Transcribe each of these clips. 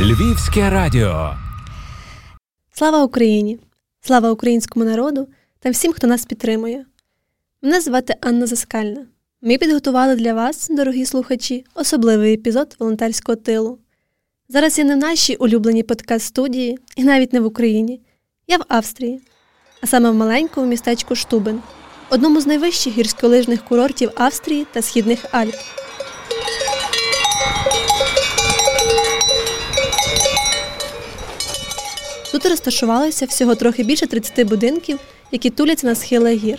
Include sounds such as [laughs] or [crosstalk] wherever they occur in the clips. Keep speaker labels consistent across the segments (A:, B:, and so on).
A: Львівське радіо.
B: Слава Україні! Слава українському народу та всім, хто нас підтримує. Мене звати Анна Заскальна. Ми підготували для вас, дорогі слухачі, особливий епізод волонтерського тилу. Зараз я не в нашій улюбленій подкаст-студії і навіть не в Україні. Я в Австрії, а саме в маленькому містечку Штубен, одному з найвищих гірськолижних курортів Австрії та Східних Альп. Тут розташувалося всього трохи більше 30 будинків, які туляться на схилах гір.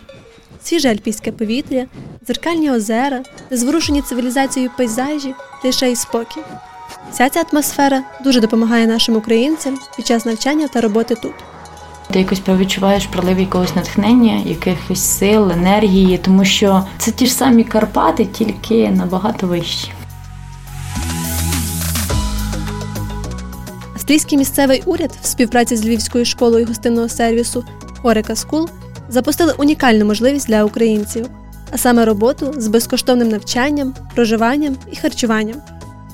B: Свіже альпійське повітря, дзеркальні озера, незворушені цивілізацією пейзажі, тиша і спокій. Вся ця атмосфера дуже допомагає нашим українцям під час навчання та роботи тут.
C: Ти якось відчуваєш прилив якогось натхнення, якихось сил, енергії, тому що це ті ж самі Карпати, тільки набагато вищі.
B: Австрійський місцевий уряд в співпраці з Львівською школою гостинного сервісу Horeca School запустили унікальну можливість для українців, а саме роботу з безкоштовним навчанням, проживанням і харчуванням.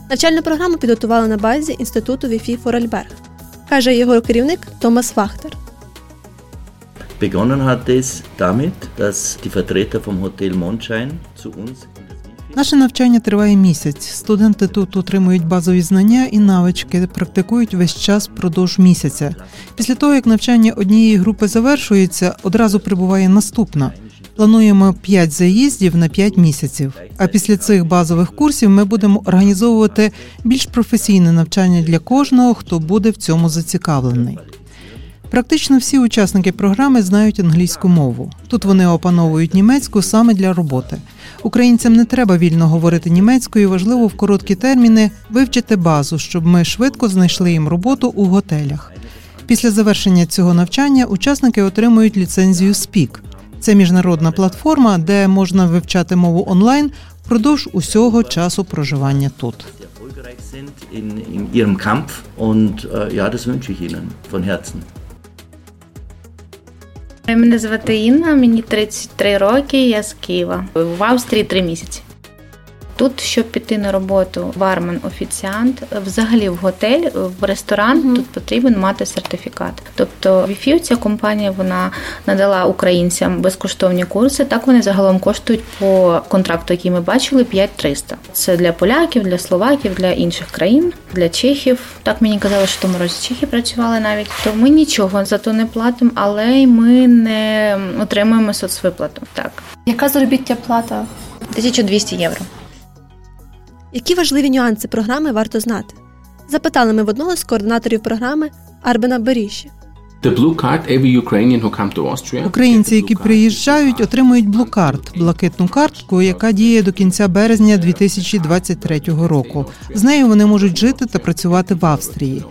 B: Навчальну програму підготували на базі інституту WIFI Форарльберг, каже його керівник Томас Вахтер.
D: Begonnen hat es damit, dass die Vertreter vom Hotel Mondschein zu uns
E: Наше навчання триває місяць. Студенти тут отримують базові знання і навички, практикують весь час впродовж місяця. Після того, як навчання однієї групи завершується, одразу прибуває наступна. Плануємо 5 заїздів на 5 місяців. А після цих базових курсів ми будемо організовувати більш професійне навчання для кожного, хто буде в цьому зацікавлений. Практично всі учасники програми знають англійську мову. Тут вони опановують німецьку саме для роботи. Українцям не треба вільно говорити німецькою, важливо в короткі терміни вивчити базу, щоб ми швидко знайшли їм роботу у готелях. Після завершення цього навчання учасники отримують ліцензію СПІК. Це міжнародна платформа, де можна вивчати мову онлайн впродовж усього часу проживання тут.
D: in, in ihrem Kampf. Und äh, ja, das wünsche ich Ihnen von Herzen.
C: Мене звати Інна, мені 33 роки, я з Києва. В Австрії 3 місяці. Тут, щоб піти на роботу, бармен, офіціант, взагалі в готель, в ресторан,
B: Мгм.
C: тут потрібен мати сертифікат. Тобто Віфі, ця компанія, вона надала українцям безкоштовні курси. Так вони загалом коштують по контракту, який ми бачили, 5300. Це для поляків, для словаків, для інших країн, для чехів. Так мені казали, що в тому році чехи працювали навіть. То ми нічого за то не платимо, але й ми не отримуємо соцвиплату. Так,
F: Яка заробітня плата?
C: 1200 євро.
B: Які важливі нюанси програми варто знати? Запитали ми в одного з координаторів програми Арбена Беріші.
E: Українці, які приїжджають, отримують блукарт блакитну картку, яка діє до кінця березня 2023 року. З нею вони можуть жити та працювати в Австрії.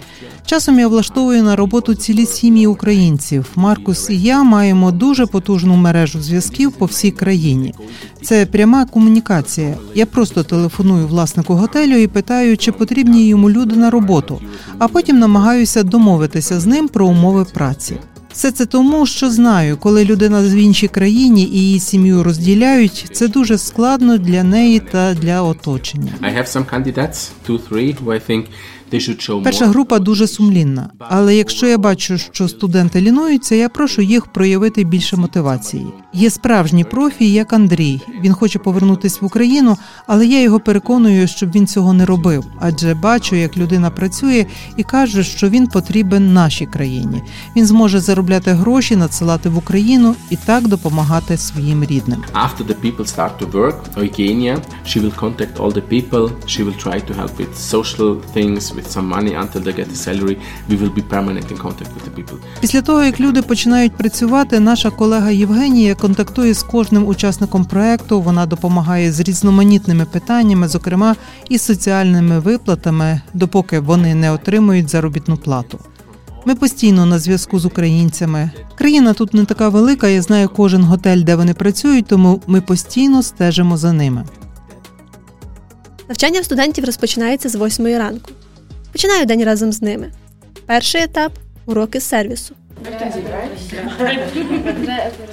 E: Часом я влаштовую на роботу цілі сім'ї українців. Маркус і я маємо дуже потужну мережу зв'язків по всій країні. Це пряма комунікація. Я просто телефоную власнику готелю і питаю, чи потрібні йому люди на роботу, а потім намагаюся домовитися з ним про умови праці. Все це тому, що знаю, коли людина в іншій країні і її сім'ю розділяють, це дуже складно для неї та для оточення.
G: I have some candidates, two, three, who I think
E: Перша група дуже сумлінна, але якщо я бачу, що студенти лінуються, я прошу їх проявити більше мотивації. Є справжні профі, як Андрій. Він хоче повернутися в Україну, але я його переконую, щоб він цього не робив, адже бачу, як людина працює і каже, що він потрібен нашій країні. Він зможе заробляти гроші, надсилати в Україну і так допомагати своїм рідним.
G: After the people start to work, Eugenia, she will contact all the people. She will try to help with social things, with some money until they get a salary. We will be permanent in contact with the people.
E: Після того, як люди починають працювати, наша колега Євгенія контактує з кожним учасником проекту. Вона допомагає з різноманітними питаннями, зокрема і соціальними виплатами, допоки вони не отримують заробітну плату. Ми постійно на зв'язку з українцями. Країна тут не така велика. Я знаю кожен готель, де вони працюють, тому ми постійно стежимо за ними.
B: Навчання в студентів розпочинається з 8 ранку. Починаю день разом з ними. Перший етап уроки сервісу.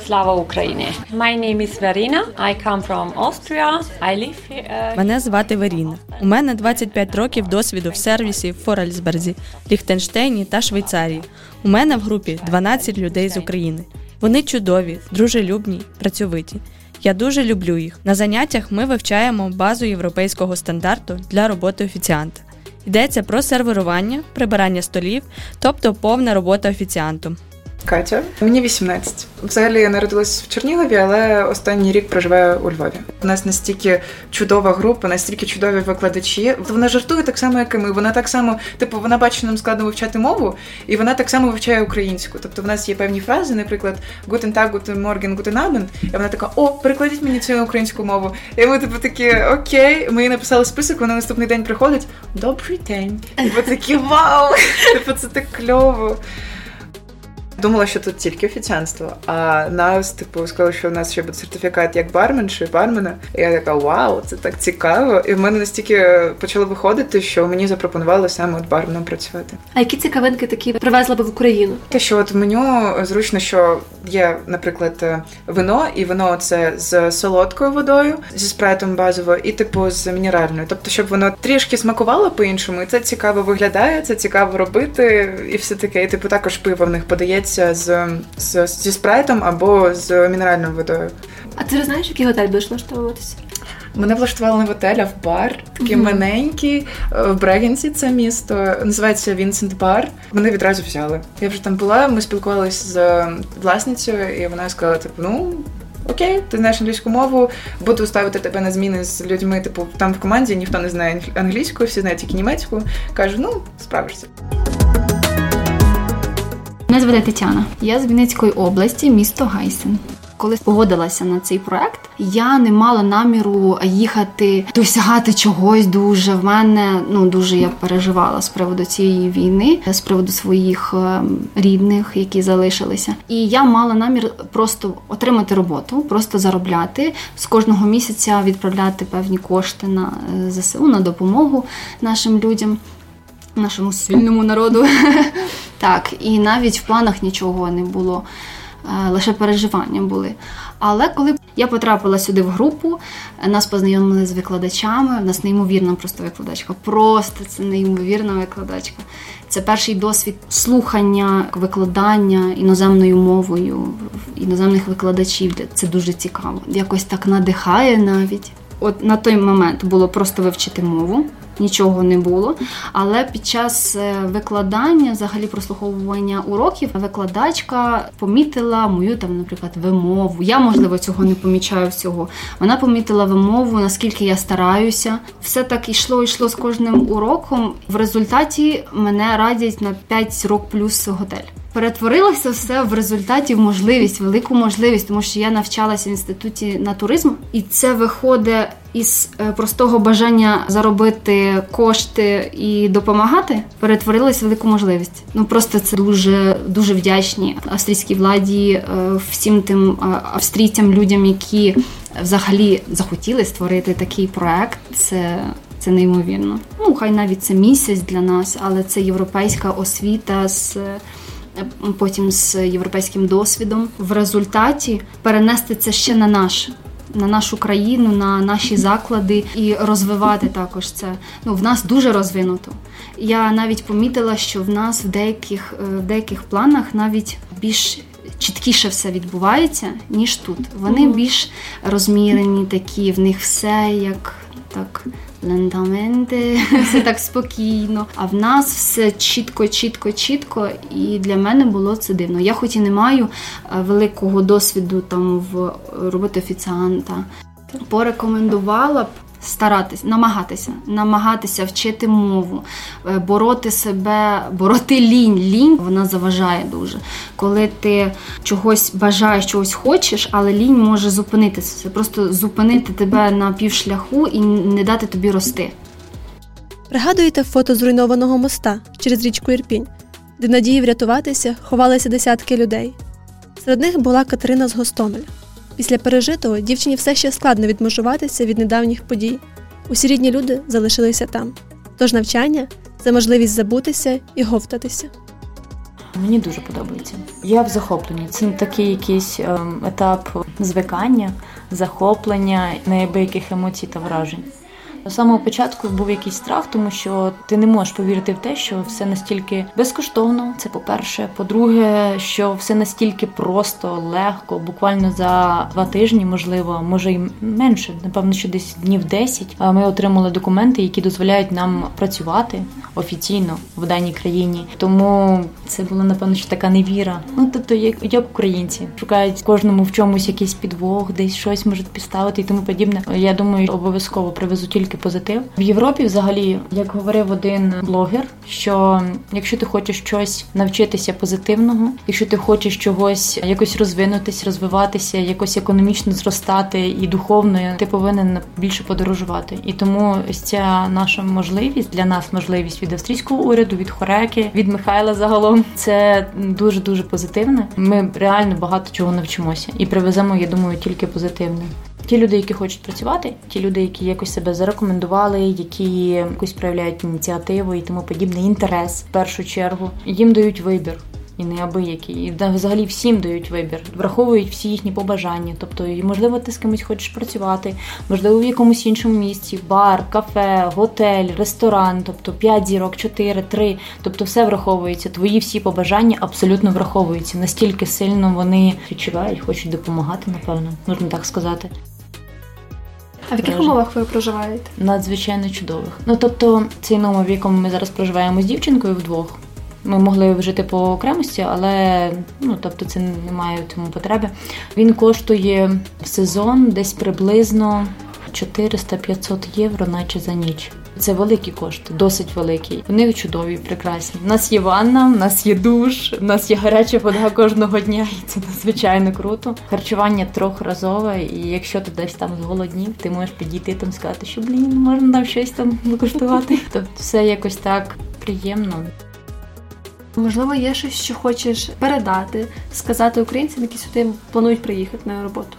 A: Слава Україні! My name is Verina. I come from Austria. I live here.
H: Мене звати Веріна. У мене 25 років досвіду в сервісі в Форельсберзі, Ліхтенштейні та Швейцарії. У мене в групі 12 людей з України. Вони чудові, дружелюбні, працьовиті. Я дуже люблю їх. На заняттях ми вивчаємо базу європейського стандарту для роботи офіціанта. Йдеться про серверування, прибирання столів, тобто повна робота офіціантом.
I: Катя, мені 18. Взагалі я народилась в Чернігові, але останній рік проживаю у Львові. У нас настільки чудова група, настільки чудові викладачі. Вона жартує так само, як і ми. Вона так само, типу, вона бачить нам складно вивчати мову, і вона так само вивчає українську. Тобто в нас є певні фрази, наприклад, «Guten Tag», «Guten Morgen», «Guten Abend», і вона така: О, перекладіть мені цю українську мову. І ми типу такі окей. Ми їй написали список. Вона наступний день приходить. Добрий день. І ми такі вау! Типу, це так кльово. Думала, що тут тільки офіціанство, а нас, типу, сказали, що у нас ще буде сертифікат як барменши, бармена. І я така, вау, це так цікаво. І в мене настільки почало виходити, що мені запропонували саме от барменом працювати.
F: А які цікавинки такі привезла би в Україну?
I: Те, що от в меню зручно, що є, наприклад, вино, і вино це з солодкою водою, зі спрайтом базовою, і типу з мінеральною. Тобто, щоб воно трішки смакувало по-іншому, і це цікаво виглядає, це цікаво робити, і все таке. І типу також пиво в них подається з, з зі спрайтом або з мінеральною водою.
F: А ти знаєш, який готель будеш влаштовуватися?
I: Мене влаштували не в готель, а в бар, такий mm-hmm. маленький в Брегенсі. Це місто називається Вінсент Бар. Мене відразу взяли. Я вже там була. Ми спілкувалися з власницею, і вона сказала: типу, ну. Окей, ти знаєш англійську мову, буду ставити тебе на зміни з людьми. Типу, там в команді ніхто не знає англійську, всі знають тільки німецьку. Кажу, ну справишся.
J: Мене звати Тетяна. Я з Вінницької області, місто Гайсен. Коли погодилася на цей проект, я не мала наміру їхати досягати чогось дуже. В мене ну дуже я переживала з приводу цієї війни, з приводу своїх ем, рідних, які залишилися. І я мала намір просто отримати роботу, просто заробляти з кожного місяця відправляти певні кошти на е, ЗСУ на допомогу нашим людям нашому спільному народу. [laughs] Так, і навіть в планах нічого не було, е, лише переживання були. Але коли я потрапила сюди в групу, нас познайомили з викладачами. У нас неймовірна просто викладачка. Просто це неймовірна викладачка. Це перший досвід слухання, викладання іноземною мовою іноземних викладачів. Це дуже цікаво. Якось так надихає навіть. От на той момент було просто вивчити мову нічого не було. Але під час е, викладання, взагалі прослуховування уроків, викладачка помітила мою там, наприклад, вимову. Я, можливо, цього не помічаю всього. Вона помітила вимову, наскільки я стараюся. Все так ішло, йшло з кожним уроком. В результаті мене радять на 5 рок плюс готель. Перетворилося все в результаті в можливість, велику можливість, тому що я навчалася в інституті на туризм, і це виходить із е, простого бажання заробити кошти і допомагати, перетворилось в велику можливість. Ну просто це дуже дуже вдячні австрійській владі, е, всім тим е, австрійцям, людям, які взагалі захотіли створити такий проект. Це це неймовірно. Ну хай навіть це місяць для нас, але це європейська освіта з. Потім з європейським досвідом в результаті перенести це ще на наш на нашу країну, на наші заклади і розвивати також це. Ну в нас дуже розвинуто. Я навіть помітила, що в нас в деяких е, в деяких планах навіть більш чіткіше все відбувається ніж тут. Вони більш розмірені, такі в них все як так лентаменти, [laughs] все так спокійно. А в нас все чітко, чітко, чітко. І для мене було це дивно. Я, хоч і не маю е, великого досвіду там в роботи офіціанта, порекомендувала б старатись, намагатися, намагатися вчити мову, е, бороти себе, бороти лінь. Лінь вона заважає дуже. Коли ти чогось бажаєш, чогось хочеш, але лінь може зупинитися. Це просто зупинити тебе на півшляху і не дати тобі рости.
B: Пригадуєте фото зруйнованого моста через річку Ірпінь, де надії врятуватися ховалися десятки людей. Серед них була Катерина з Гостомеля. Після пережитого дівчині все ще складно відмежуватися від недавніх подій. Усі рідні люди залишилися там. Тож навчання це можливість забутися і говтатися.
K: Мені дуже подобається. Я в захопленні. Це такий якийсь ем, етап звикання, захоплення, неабияких емоцій та вражень. З самого початку був якийсь страх, тому що ти не можеш повірити в те, що все настільки безкоштовно. Це по-перше. По-друге, що все настільки просто, легко, буквально за два тижні, можливо, може й менше, напевно, що десь днів 10, Ми отримали документи, які дозволяють нам працювати офіційно в даній країні. Тому це була напевно що така невіра. Ну тобто, як як українці шукають кожному в чомусь якийсь підвох, десь щось можуть підставити і тому подібне. Я думаю, обов'язково привезу тільки тільки позитив. В Європі, взагалі, як говорив один блогер, що якщо ти хочеш щось навчитися позитивного, якщо ти хочеш чогось якось розвинутись, розвиватися, якось економічно зростати і духовно, ти повинен більше подорожувати. І тому ця наша можливість для нас можливість від австрійського уряду, від Хореки, від Михайла загалом це дуже дуже позитивне. Ми реально багато чого навчимося і привеземо, я думаю, тільки позитивне. Ті люди, які хочуть працювати, ті люди, які якось себе зарекомендували, які якось проявляють ініціативу і тому подібний інтерес в першу чергу, їм дають вибір. І неабиякий. І взагалі всім дають вибір, враховують всі їхні побажання. Тобто, можливо, ти з кимось хочеш працювати, можливо, в якомусь іншому місці, бар, кафе, готель, ресторан, тобто 5 зірок, 4, 3. Тобто все враховується. Твої всі побажання абсолютно враховуються. Настільки сильно вони відчувають, хочуть допомагати, напевно, можна так сказати.
F: А в яких умовах ви проживаєте?
K: Надзвичайно чудових. Ну тобто, цей номер, в якому ми зараз проживаємо з дівчинкою вдвох. Ми могли жити по окремості, але ну тобто це немає в цьому потреби. Він коштує в сезон десь приблизно 400-500 євро, наче за ніч. Це великі кошти, досить великі. Вони чудові, прекрасні. У нас є ванна, у нас є душ, у нас є гаряча вода кожного дня, і це надзвичайно круто. Харчування трьохразове, і якщо ти десь там зголоднів, ти можеш підійти там сказати, що блін, можна там щось там викоштувати. [laughs] Тобто все якось так приємно.
F: Можливо, є щось, що хочеш передати, сказати українцям, які сюди планують приїхати на роботу.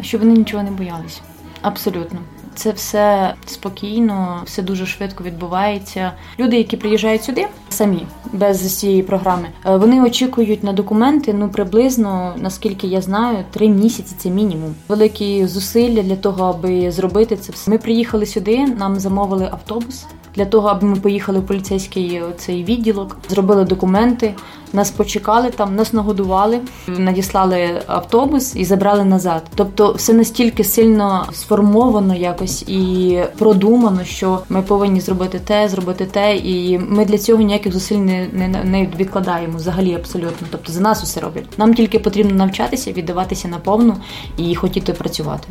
K: Щоб вони нічого не боялися. Абсолютно. Це все спокійно, все дуже швидко відбувається. Люди, які приїжджають сюди, самі без цієї програми, е, вони очікують на документи. Ну приблизно, наскільки я знаю, три місяці це мінімум. Великі зусилля для того, аби зробити це все. Ми приїхали сюди, нам замовили автобус для того, аби ми поїхали в поліцейський цей відділок, зробили документи. Нас почекали там, нас нагодували, надіслали автобус і забрали назад. Тобто, все настільки сильно сформовано якось і продумано, що ми повинні зробити те, зробити те, і ми для цього ніяких зусиль не, не, не відкладаємо взагалі абсолютно. Тобто за нас усе роблять. Нам тільки потрібно навчатися, віддаватися на повну і хотіти працювати.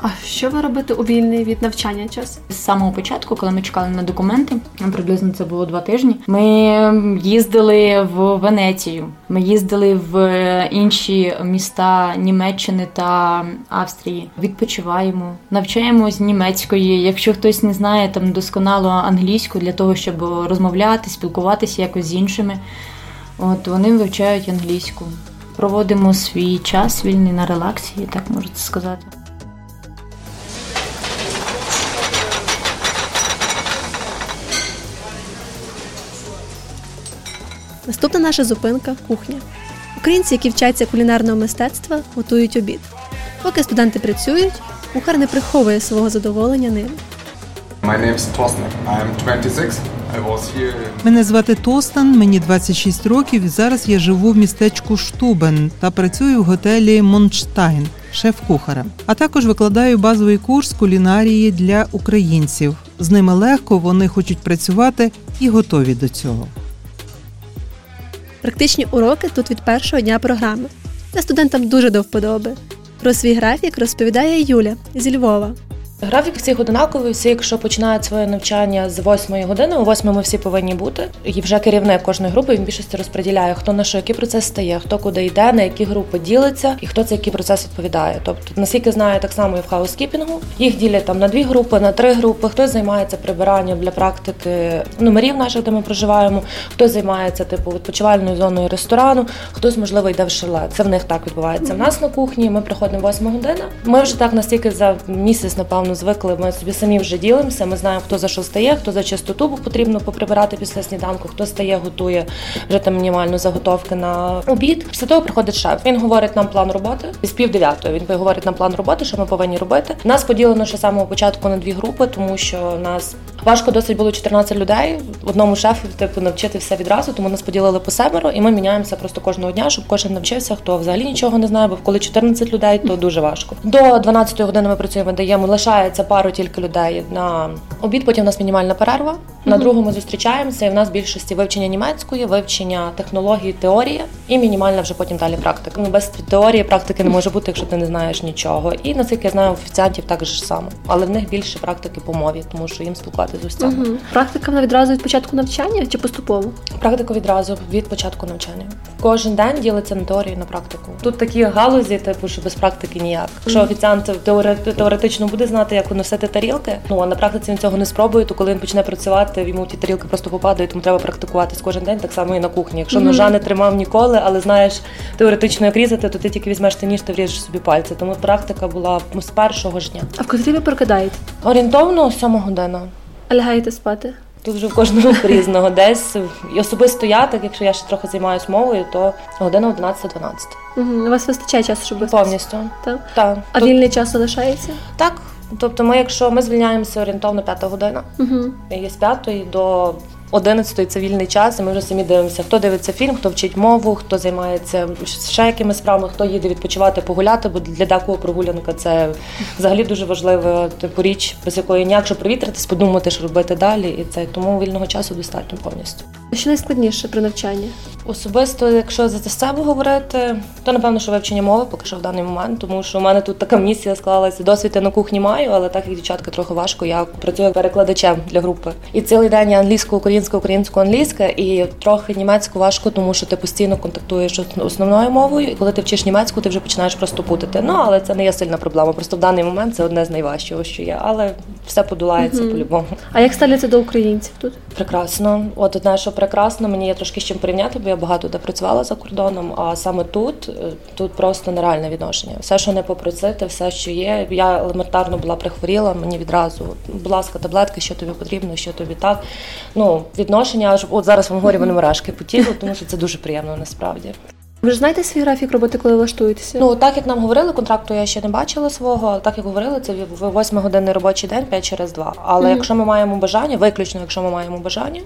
F: А що ви робите у вільний від навчання час?
K: З самого початку, коли ми чекали на документи, приблизно це було два тижні. Ми їздили в Венецію, ми їздили в інші міста Німеччини та Австрії. Відпочиваємо, навчаємось німецької. Якщо хтось не знає там досконало англійську для того, щоб розмовляти, спілкуватися якось з іншими, от вони вивчають англійську. Проводимо свій час вільний на релаксі, так можна сказати.
B: Наступна наша зупинка кухня. Українці, які вчаться кулінарного мистецтва, готують обід. Поки студенти працюють, кухар не приховує свого задоволення ним.
E: Мене звати Торстен, мені 26 років. Зараз я живу в містечку Штубен та працюю в готелі Мондшайн, шеф-кухарем. А також викладаю базовий курс кулінарії для українців. З ними легко вони хочуть працювати і готові до цього.
B: Практичні уроки тут від першого дня програми. Це студентам дуже до вподоби. Про свій графік розповідає Юля зі Львова.
L: Графік всіх однаковий, всі, якщо починають своє навчання з 8 години, о 8 ми всі повинні бути. І вже керівник кожної групи він більшості розподіляє, хто на що який процес стає, хто куди йде, на які групи ділиться і хто за який процес відповідає. Тобто, наскільки знаю, так само і в хаускіпінгу. Їх ділять там на дві групи, на три групи. Хтось займається прибиранням для практики номерів наших, де ми проживаємо, хтось займається типу відпочивальною зоною ресторану, хтось, можливо, йде в шеле. Це в них так відбувається. В нас на кухні ми приходимо 8 година. Ми вже так настільки за місяць, напевно напевно звикли. Ми собі самі вже ділимося. Ми знаємо, хто за що стає, хто за чистоту потрібно поприбирати після сніданку, хто стає, готує вже там мінімально заготовки на обід. Після того приходить шеф. Він говорить нам план роботи з пів дев'ятої. Він говорить нам план роботи, що ми повинні робити. Нас поділено ще самого початку на дві групи, тому що нас важко досить було 14 людей. Одному шефу типу навчити все відразу, тому нас поділили по семеро, і ми міняємося просто кожного дня, щоб кожен навчився, хто взагалі нічого не знає, бо коли 14 людей, то дуже важко. До 12 години ми працюємо, даємо лишається пару тільки людей на обід. Потім у нас мінімальна перерва. На другому ми зустрічаємося, і в нас більшості вивчення німецької, вивчення технології, теорії і мінімальна вже потім далі практика. Ну без теорії практики не може бути, якщо ти не знаєш нічого. І наскільки я знаю, офіціантів так же само, але в них більше практики по мові, тому що їм спілкуватися з усіма.
F: Угу. Практика вона відразу від початку навчання чи поступово?
L: Практику відразу від початку навчання. Кожен день ділиться на теорію на практику. Тут такі галузі, типу, що без практики ніяк. Якщо офіціант теоретично буде знати, як носити тарілки, ну а на практиці він цього не спробує, то коли він почне працювати, йому ті тарілки просто попадають, тому треба практикуватись кожен день, так само і на кухні. Якщо ножа не тримав ніколи, але знаєш теоретично як різати, то ти тільки візьмеш ти ніж, ти вріжеш собі пальці. Тому практика була ну, з першого ж дня.
F: А в котрі ви прокидаєте?
L: Орієнтовно сьома година.
F: А лягаєте спати?
L: Тут вже в кожного різного. Десь і особисто я, так якщо я ще трохи займаюся мовою, то година 11-12.
F: Угу. У вас вистачає часу, щоб
L: повністю.
F: Так?
L: Так.
F: А
L: Тут-
F: вільний час залишається?
L: Так. Тобто, ми, якщо ми звільняємося орієнтовно п'ята година,
F: Угу.
L: і з п'ятої до 11 це вільний час, і ми вже самі дивимося, хто дивиться фільм, хто вчить мову, хто займається ще якимись справами, хто їде відпочивати, погуляти, бо для декого прогулянка це взагалі дуже важлива типу річ, без якої ніяк щоб провітритись, подумати, що робити далі, і це тому вільного часу достатньо повністю.
F: Що найскладніше при навчанні?
L: Особисто, якщо за себе говорити, то напевно, що вивчення мови поки що в даний момент, тому що у мене тут така місія склалася. Досвід я на кухні маю, але так як дівчатка трохи важко. Я працюю перекладачем для групи. І цілий день я англійську, українську, українську, англійська, і трохи німецьку важко, тому що ти постійно контактуєш з основною мовою. І коли ти вчиш німецьку, ти вже починаєш просто путати. Ну але це не є сильна проблема. Просто в даний момент це одне з найважчого, що є. Але все подолається
F: Мгм.
L: по-любому.
F: А як ставляться до українців тут?
L: Прекрасно. От одне, що прекрасно, мені є трошки з чим порівняти, бо я багато де працювала за кордоном. А саме тут, е, тут просто нереальне відношення. Все, що не попросити, все, що є. Я елементарно була прихворіла, мені відразу, будь ласка, таблетки, що тобі потрібно, що тобі так. Ну, відношення, аж от зараз вам говорю, вони мурашки по тілу, тому що це дуже приємно насправді.
F: Ви ж знаєте свій графік роботи, коли влаштуєтеся?
L: Ну так як нам говорили, контракту я ще не бачила свого. але Так як говорили, це в 8 годинний робочий день, 5 через 2. Але
F: Мгм.
L: якщо ми маємо бажання, виключно якщо ми маємо бажання.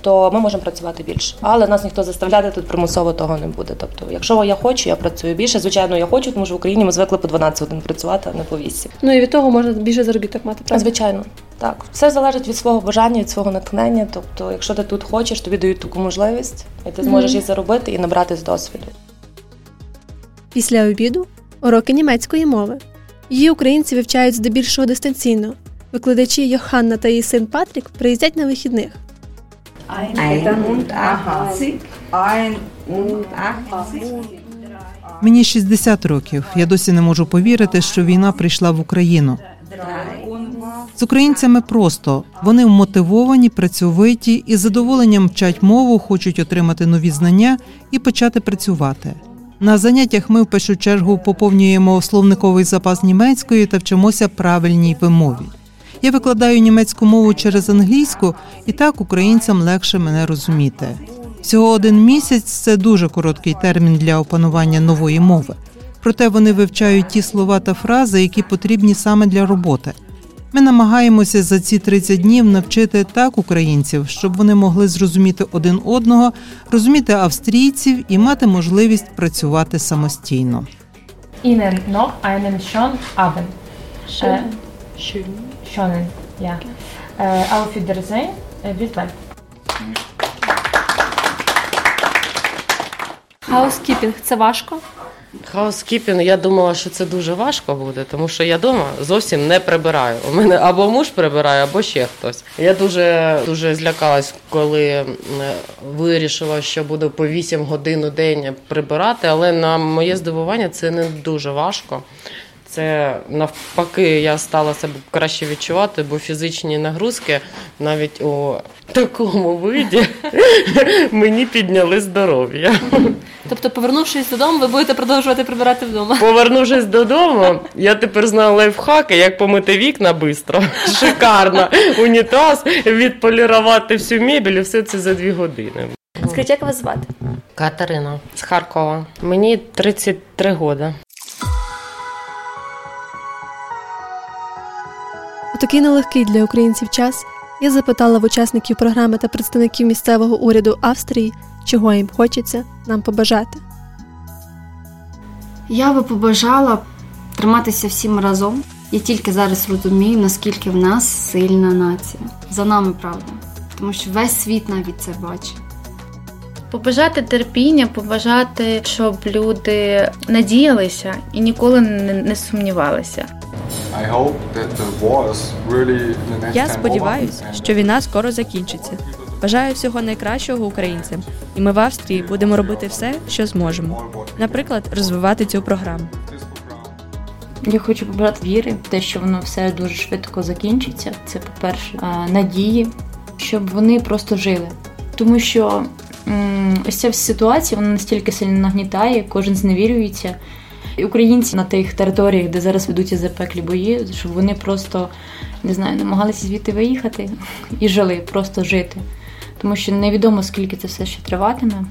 L: То ми можемо працювати більше, але нас ніхто заставляти тут примусово того не буде. Тобто, якщо я хочу, я працюю більше. Звичайно, я хочу, тому що в Україні ми звикли по 12 годин працювати, а не по 8.
F: Ну і від того можна більше заробіток мати, правда?
L: Звичайно, так все залежить від свого бажання, від свого натхнення. Тобто, якщо ти тут хочеш, тобі дають таку можливість, і ти зможеш її заробити і набратись досвіду.
B: Після обіду уроки німецької мови. Її українці вивчають здебільшого дистанційно. Викладачі Йоханна та її син Патрік приїздять на вихідних.
M: 81. 81.
E: Мені 60 років. Я досі не можу повірити, що війна прийшла в Україну. З українцями просто вони вмотивовані, працьовиті і з задоволенням вчать мову, хочуть отримати нові знання і почати працювати. На заняттях ми в першу чергу поповнюємо словниковий запас німецької та вчимося правильній вимові. Я викладаю німецьку мову через англійську, і так українцям легше мене розуміти. Всього один місяць це дуже короткий термін для опанування нової мови. Проте вони вивчають ті слова та фрази, які потрібні саме для роботи. Ми намагаємося за ці 30 днів навчити так українців, щоб вони могли зрозуміти один одного, розуміти австрійців і мати можливість працювати самостійно.
N: Ihnen noch einen schönen Abend.
F: Schön.
N: Schön. Schönen, ja. Äh, auf Wiedersehen. Äh, bis bald.
F: Хаускіпінг це важко.
O: Хаускіпінг, я думала, що це дуже важко буде, тому що я вдома зовсім не прибираю. У мене або муж прибирає, або ще хтось. Я дуже дуже злякалась, коли вирішила, що буду по 8 годин у день прибирати, але на моє здивування це не дуже важко. Це навпаки, я стала себе краще відчувати, бо фізичні нагрузки навіть у такому виді [laughs] мені підняли здоров'я.
F: Тобто, повернувшись додому, ви будете продовжувати прибирати вдома.
O: Повернувшись додому, я тепер знаю лайфхаки, як помити вікна швидко, [laughs] шикарно, унітаз, відполірувати всю мебель і все це за дві години.
F: Скажіть, як вас звати?
O: Катерина з Харкова. Мені 33 роки.
B: У такий нелегкий для українців час я запитала в учасників програми та представників місцевого уряду Австрії, чого їм хочеться нам побажати.
J: Я би побажала триматися всім разом. Я тільки зараз розумію, наскільки в нас сильна нація. За нами правда. Тому що весь світ навіть це бачить.
C: Побажати терпіння, побажати, щоб люди надіялися і ніколи не, не сумнівалися.
H: Я сподіваюся, що війна скоро закінчиться. Бажаю всього найкращого українцям, і ми в Австрії будемо робити все, що зможемо. Наприклад, розвивати цю програму.
K: Я хочу побажати віри в те, що воно все дуже швидко закінчиться. Це, по-перше, надії, щоб вони просто жили. Тому що м, ось ця ситуація вона настільки сильно нагнітає, кожен зневірюється. І Українці на тих територіях, де зараз ведуться запеклі бої, щоб вони просто не знаю, намагалися звідти виїхати [laughs] і жили, просто жити. Тому що невідомо скільки це все ще триватиме.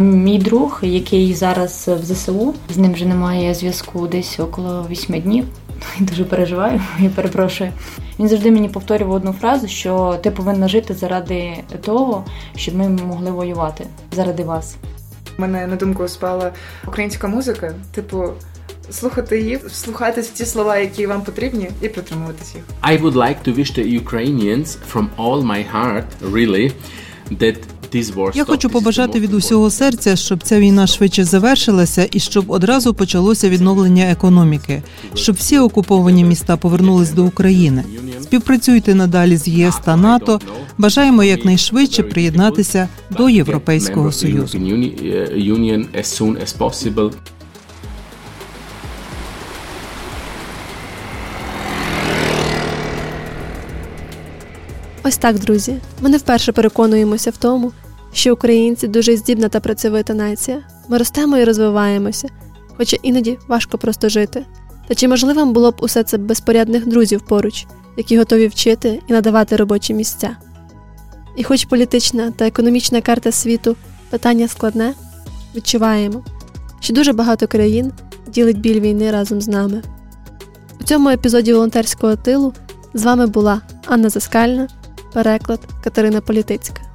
K: Мій друг, який зараз в ЗСУ, з ним вже немає зв'язку десь около вісьми днів. [laughs] Дуже переживаю, [laughs] я перепрошую. Він завжди мені повторював одну фразу, що ти повинна жити заради того, щоб ми могли воювати заради вас.
I: Мене на думку спала українська музика, типу. Слухати її, вслухатись в ті слова, які вам потрібні, і притримуватись їх.
G: I would like to wish the Ukrainians from all my heart, really, that
E: Я хочу побажати від усього серця, щоб ця війна швидше завершилася і щоб одразу почалося відновлення економіки, щоб всі окуповані міста повернулись до України. Співпрацюйте надалі з ЄС та НАТО. Бажаємо якнайшвидше приєднатися до Європейського союзу.
G: Possible.
B: Ось так, друзі. Ми не вперше переконуємося в тому, що українці дуже здібна та працьовита нація. Ми ростемо і розвиваємося, хоча іноді важко просто жити. Та чи можливим було б усе це без порядних друзів поруч, які готові вчити і надавати робочі місця? І хоч політична та економічна карта світу питання складне, відчуваємо, що дуже багато країн ділить біль війни разом з нами. У цьому епізоді волонтерського тилу з вами була Анна Заскальна, переклад Катерина Політицька.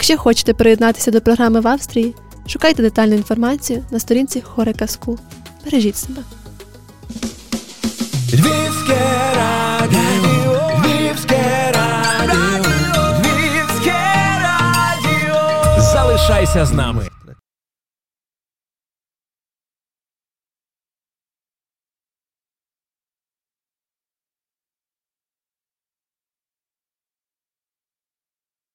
B: Якщо хочете приєднатися до програми в Австрії, шукайте детальну інформацію на сторінці Хорекаску. Бережіть себе.
M: Львівське радіо, Львівське радіо, Львівське радіо. Залишайся з нами.